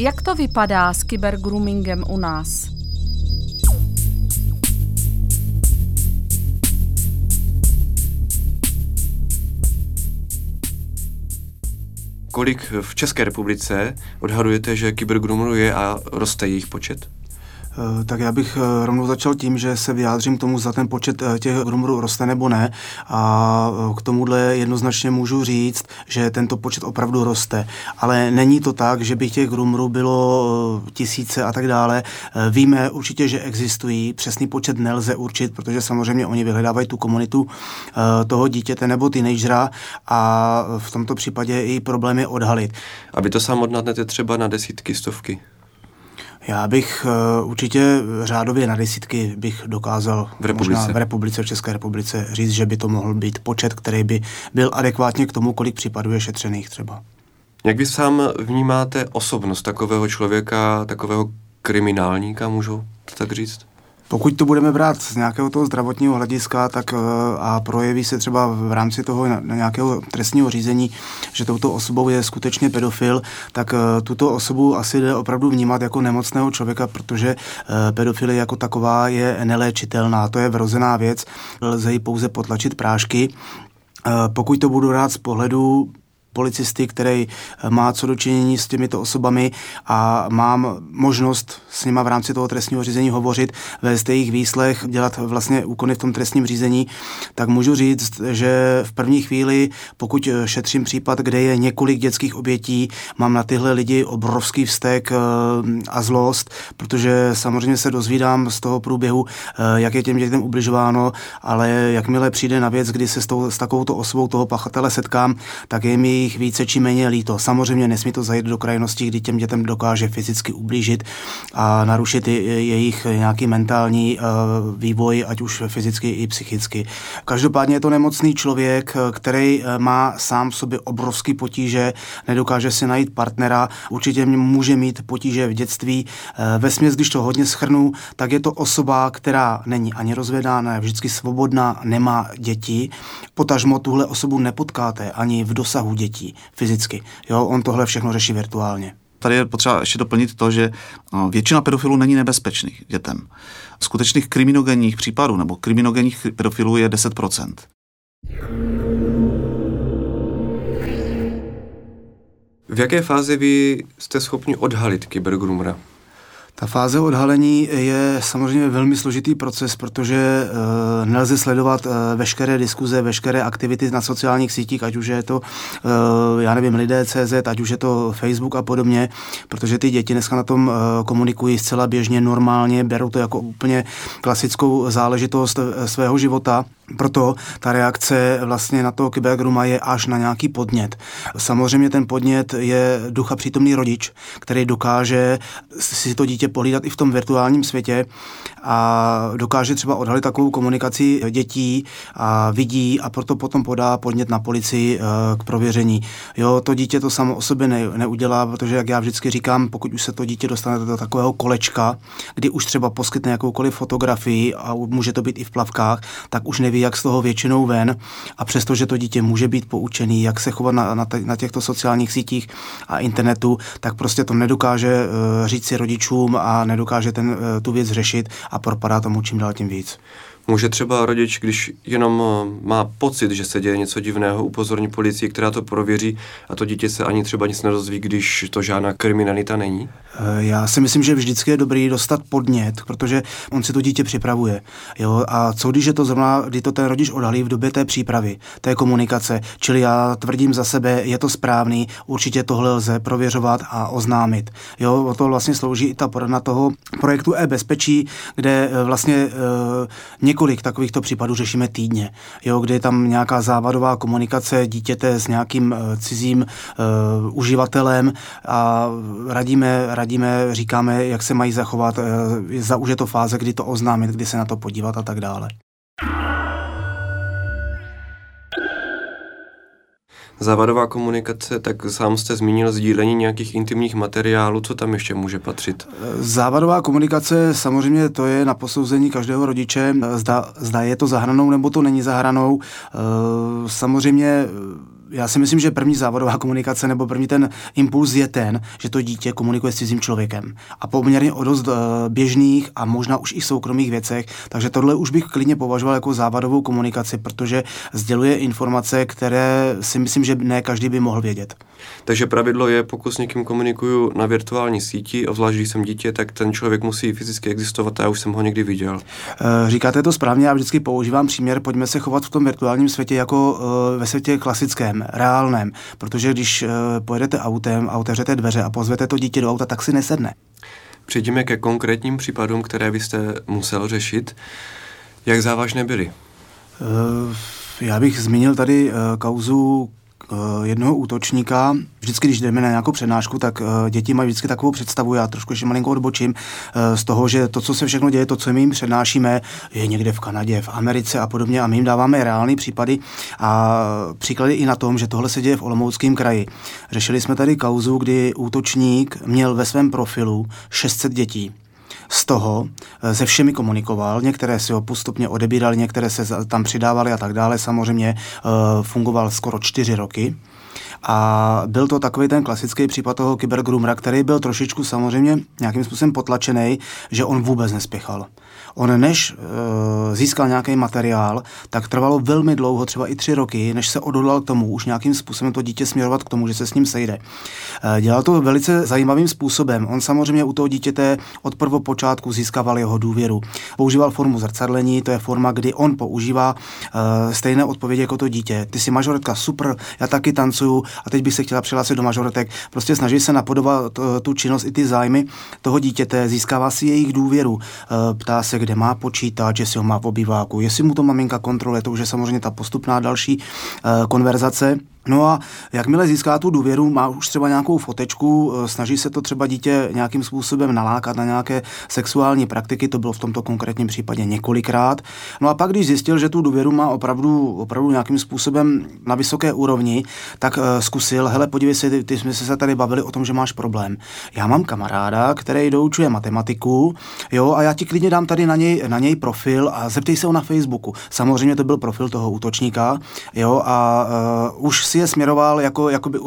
Jak to vypadá s kybergroomingem u nás? Kolik v České republice odhadujete, že kybergroomerů je a roste jejich počet? Eh, tak já bych eh, rovnou začal tím, že se vyjádřím tomu, za ten počet eh, těch groomerů roste nebo ne. A k tomuhle jednoznačně můžu říct, že tento počet opravdu roste. Ale není to tak, že by těch groomerů bylo tisíce a tak dále. Víme určitě, že existují. Přesný počet nelze určit, protože samozřejmě oni vyhledávají tu komunitu toho dítěte nebo teenagera a v tomto případě i problémy odhalit. Aby to sám třeba na desítky, stovky. Já bych uh, určitě řádově na desítky bych dokázal v republice. možná v republice, v České republice říct, že by to mohl být počet, který by byl adekvátně k tomu, kolik případů je šetřených třeba. Jak vy sám vnímáte osobnost takového člověka, takového kriminálníka, můžu to tak říct? Pokud to budeme brát z nějakého toho zdravotního hlediska, tak eh, a projeví se třeba v rámci toho nějakého trestního řízení, že touto osobou je skutečně pedofil, tak eh, tuto osobu asi jde opravdu vnímat jako nemocného člověka, protože eh, pedofilie jako taková je neléčitelná. To je vrozená věc, lze ji pouze potlačit prášky. Pokud to budu rád z pohledu policisty, který eh, má co dočinění s těmito osobami a mám možnost s nima v rámci toho trestního řízení hovořit, vést jejich výslech, dělat vlastně úkony v tom trestním řízení, tak můžu říct, že v první chvíli, pokud eh, šetřím případ, kde je několik dětských obětí, mám na tyhle lidi obrovský vztek eh, a zlost, protože samozřejmě se dozvídám z toho průběhu, jak je těm dětem ubližováno, ale jakmile přijde na věc, kdy se s, tou, s takovouto osobou toho pachatele setkám, tak je mi jich více či méně líto. Samozřejmě nesmí to zajít do krajnosti, kdy těm dětem dokáže fyzicky ublížit a narušit jejich nějaký mentální eh, vývoj, ať už fyzicky i psychicky. Každopádně je to nemocný člověk, který eh, má sám v sobě obrovský potíže, nedokáže si najít partnera, určitě může mít potíže v dětství. Eh, ve směs, když to hodně schrnu, tak je to osoba, která není ani rozvedána, je vždycky svobodná, nemá děti. Potažmo tuhle osobu nepotkáte ani v dosahu dětí dětí fyzicky. Jo, on tohle všechno řeší virtuálně. Tady je potřeba ještě doplnit to, že většina pedofilů není nebezpečných dětem. Skutečných kriminogenních případů nebo kriminogenních pedofilů je 10%. V jaké fázi vy jste schopni odhalit kybergroomera? Ta fáze odhalení je samozřejmě velmi složitý proces, protože uh, nelze sledovat uh, veškeré diskuze, veškeré aktivity na sociálních sítích, ať už je to, uh, já nevím, lidé CZ, ať už je to Facebook a podobně, protože ty děti dneska na tom uh, komunikují zcela běžně, normálně, berou to jako úplně klasickou záležitost svého života. Proto ta reakce vlastně na toho kybergruma je až na nějaký podnět. Samozřejmě ten podnět je ducha přítomný rodič, který dokáže si to dítě pohlídat i v tom virtuálním světě a dokáže třeba odhalit takovou komunikaci dětí a vidí a proto potom podá podnět na policii eh, k prověření. Jo, to dítě to samo o sobě ne, neudělá, protože jak já vždycky říkám, pokud už se to dítě dostane do takového kolečka, kdy už třeba poskytne jakoukoliv fotografii a může to být i v plavkách, tak už neví, jak z toho většinou ven a přesto, že to dítě může být poučený, jak se chovat na, na, na těchto sociálních sítích a internetu, tak prostě to nedokáže uh, říct si rodičům a nedokáže ten, uh, tu věc řešit a propadá tomu čím dál tím víc. Může třeba rodič, když jenom eh, má pocit, že se děje něco divného, upozornit policii, která to prověří a to dítě se ani třeba nic nedozví, když to žádná kriminalita není? Eh, já si myslím, že vždycky je dobrý dostat podnět, protože on si to dítě připravuje. Jo? A co když je to zrovna, kdy to ten rodič odhalí v době té přípravy, té komunikace. Čili já tvrdím za sebe, je to správný, určitě tohle lze prověřovat a oznámit. Jo? O to vlastně slouží i ta poradna toho projektu e-bezpečí, kde eh, vlastně několik takovýchto případů řešíme týdně, jo, kdy je tam nějaká závadová komunikace dítěte s nějakým uh, cizím uh, uživatelem a radíme, radíme, říkáme, jak se mají zachovat. Uh, za už je to fáze, kdy to oznámit, kdy se na to podívat a tak dále. Závadová komunikace, tak sám jste zmínil sdílení nějakých intimních materiálů, co tam ještě může patřit? Závadová komunikace, samozřejmě to je na posouzení každého rodiče, zda, zda je to zahranou nebo to není zahranou. Eh, samozřejmě já si myslím, že první závodová komunikace nebo první ten impuls je ten, že to dítě komunikuje s cizím člověkem. A poměrně o dost uh, běžných a možná už i soukromých věcech. Takže tohle už bych klidně považoval jako závadovou komunikaci, protože sděluje informace, které si myslím, že ne každý by mohl vědět. Takže pravidlo je, pokud s někým komunikuju na virtuální síti, obzvlášť když jsem dítě, tak ten člověk musí fyzicky existovat a já už jsem ho někdy viděl. Eh, říkáte to správně, já vždycky používám příměr, pojďme se chovat v tom virtuálním světě jako eh, ve světě klasickém, reálném, protože když eh, pojedete autem a otevřete dveře a pozvete to dítě do auta, tak si nesedne. Přejdeme ke konkrétním případům, které byste musel řešit. Jak závažné byly? Já bych zmínil tady kauzu Eh, jednoho útočníka. Vždycky, když jdeme na nějakou přednášku, tak eh, děti mají vždycky takovou představu, já trošku ještě malinko odbočím, eh, z toho, že to, co se všechno děje, to, co my jim přednášíme, je někde v Kanadě, v Americe a podobně a my jim dáváme reální případy a příklady i na tom, že tohle se děje v Olomouckém kraji. Řešili jsme tady kauzu, kdy útočník měl ve svém profilu 600 dětí z toho eh, se všemi komunikoval, některé si ho postupně odebírali, některé se tam přidávali a tak dále. Samozřejmě eh, fungoval skoro čtyři roky. A byl to takový ten klasický případ toho kybergroomera, který byl trošičku samozřejmě nějakým způsobem potlačený, že on vůbec nespěchal. On než e, získal nějaký materiál, tak trvalo velmi dlouho, třeba i tři roky, než se odhodlal k tomu už nějakým způsobem to dítě směrovat k tomu, že se s ním sejde. E, dělal to velice zajímavým způsobem. On samozřejmě u toho dítěte od prvopočátku získával jeho důvěru. Používal formu zrcadlení, to je forma, kdy on používá e, stejné odpovědi jako to dítě. Ty jsi mažoretka, super, já taky tancuju a teď bych se chtěla přihlásit do mažoretek. Prostě snaží se napodobovat tu činnost i ty zájmy toho dítěte, získává si jejich důvěru, ptá se, kde má počítač, jestli ho má v obýváku, jestli mu to maminka kontroluje, to už je samozřejmě ta postupná další uh, konverzace. No a jakmile získá tu důvěru, má už třeba nějakou fotečku, eh, snaží se to třeba dítě nějakým způsobem nalákat na nějaké sexuální praktiky, to bylo v tomto konkrétním případě několikrát. No a pak, když zjistil, že tu důvěru má opravdu, opravdu nějakým způsobem na vysoké úrovni, tak uh, zkusil, hele, podívej se, ty, ty jsme se tady bavili o tom, že máš problém. Já mám kamaráda, který doučuje matematiku, jo, a já ti klidně dám tady na něj, na něj profil a zeptej se ho na Facebooku. Samozřejmě to byl profil toho útočníka, jo, a uh, už si je směroval jako, jakoby,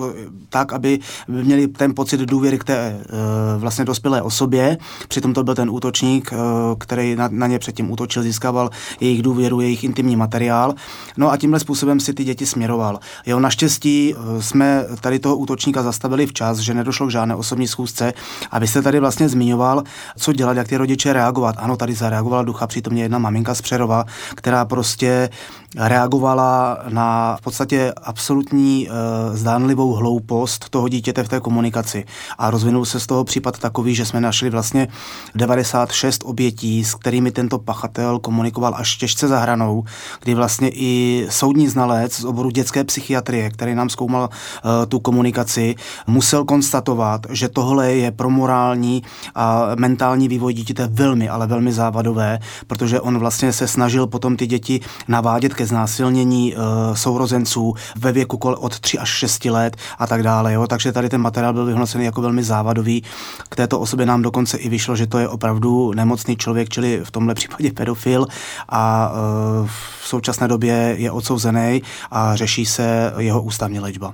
tak, aby měli ten pocit důvěry k té uh, vlastně dospělé osobě. Přitom to byl ten útočník, uh, který na, na ně předtím útočil, získával jejich důvěru, jejich intimní materiál. No a tímhle způsobem si ty děti směroval. Jo, naštěstí uh, jsme tady toho útočníka zastavili včas, že nedošlo k žádné osobní schůzce. A vy jste tady vlastně zmiňoval, co dělat, jak ty rodiče reagovat. Ano, tady zareagovala ducha přítomně jedna maminka z Přerova, která prostě reagovala na v podstatě absolutní uh, zdánlivou hloupost toho dítěte v té komunikaci. A rozvinul se z toho případ takový, že jsme našli vlastně 96 obětí, s kterými tento pachatel komunikoval až těžce za hranou, kdy vlastně i soudní znalec z oboru dětské psychiatrie, který nám zkoumal uh, tu komunikaci, musel konstatovat, že tohle je pro morální a mentální vývoj dítěte velmi, ale velmi závadové, protože on vlastně se snažil potom ty děti navádět ke ke znásilnění uh, sourozenců ve věku od 3 až 6 let a tak dále. Jo? Takže tady ten materiál byl vyhnocený jako velmi závadový. K této osobě nám dokonce i vyšlo, že to je opravdu nemocný člověk, čili v tomhle případě pedofil a uh, v současné době je odsouzený a řeší se jeho ústavní léčba.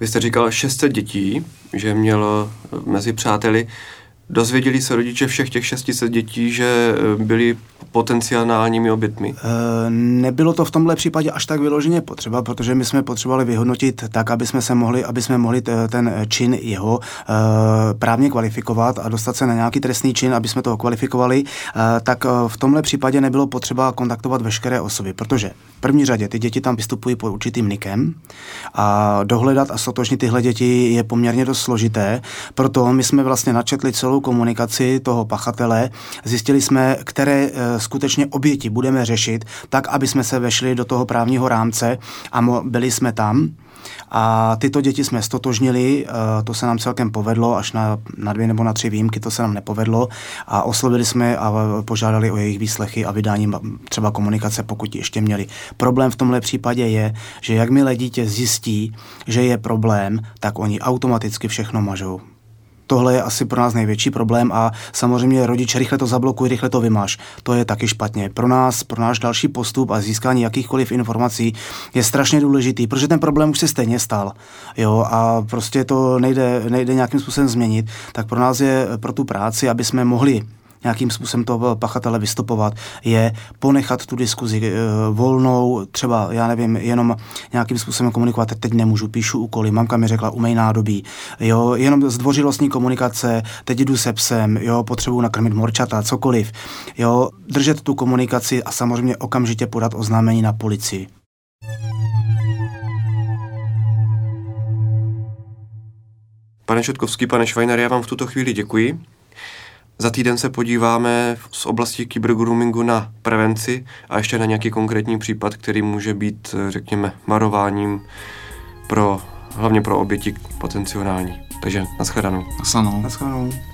Vy jste říkal 600 dětí, že měl mezi přáteli. Dozvěděli se rodiče všech těch 600 dětí, že eh, byli potenciálními obětmi? E, nebylo to v tomhle případě až tak vyloženě potřeba, protože my jsme potřebovali vyhodnotit tak, aby jsme se mohli, aby jsme mohli ten čin jeho e, právně kvalifikovat a dostat se na nějaký trestný čin, aby jsme toho kvalifikovali, e, tak v tomhle případě nebylo potřeba kontaktovat veškeré osoby, protože v první řadě ty děti tam vystupují pod určitým nikem a dohledat a sotožnit tyhle děti je poměrně dost složité, proto my jsme vlastně načetli celou komunikaci toho pachatele, zjistili jsme, které skutečně oběti budeme řešit, tak, aby jsme se vešli do toho právního rámce a byli jsme tam. A tyto děti jsme stotožnili, eh, to se nám celkem povedlo, až na, na dvě nebo na tři výjimky to se nám nepovedlo a oslovili jsme a požádali o jejich výslechy a vydání třeba komunikace, pokud ještě měli. Problém v tomhle případě je, že jakmile dítě zjistí, že je problém, tak oni automaticky všechno mažou tohle je asi pro nás největší problém a samozřejmě rodič rychle to zablokuj, rychle to vymaž. To je taky špatně. Pro nás, pro náš další postup a získání jakýchkoliv informací je strašně důležitý, protože ten problém už se stejně stal. Jo, a prostě to nejde, nejde nějakým způsobem změnit, tak pro nás je pro tu práci, aby jsme mohli nějakým způsobem toho pachatele vystupovat, je ponechat tu diskuzi e, volnou, třeba, já nevím, jenom nějakým způsobem komunikovat, teď nemůžu, píšu úkoly, mamka mi řekla, umej nádobí, jo, jenom zdvořilostní komunikace, teď jdu se psem, jo, potřebuji nakrmit morčata, cokoliv, jo, držet tu komunikaci a samozřejmě okamžitě podat oznámení na policii. Pane Šetkovský, pane Švajner, já vám v tuto chvíli děkuji. Za týden se podíváme z oblasti kybergroomingu na prevenci a ještě na nějaký konkrétní případ, který může být, řekněme, marováním pro, hlavně pro oběti potenciální. Takže naschledanou. Naschledanou. Naschledanou.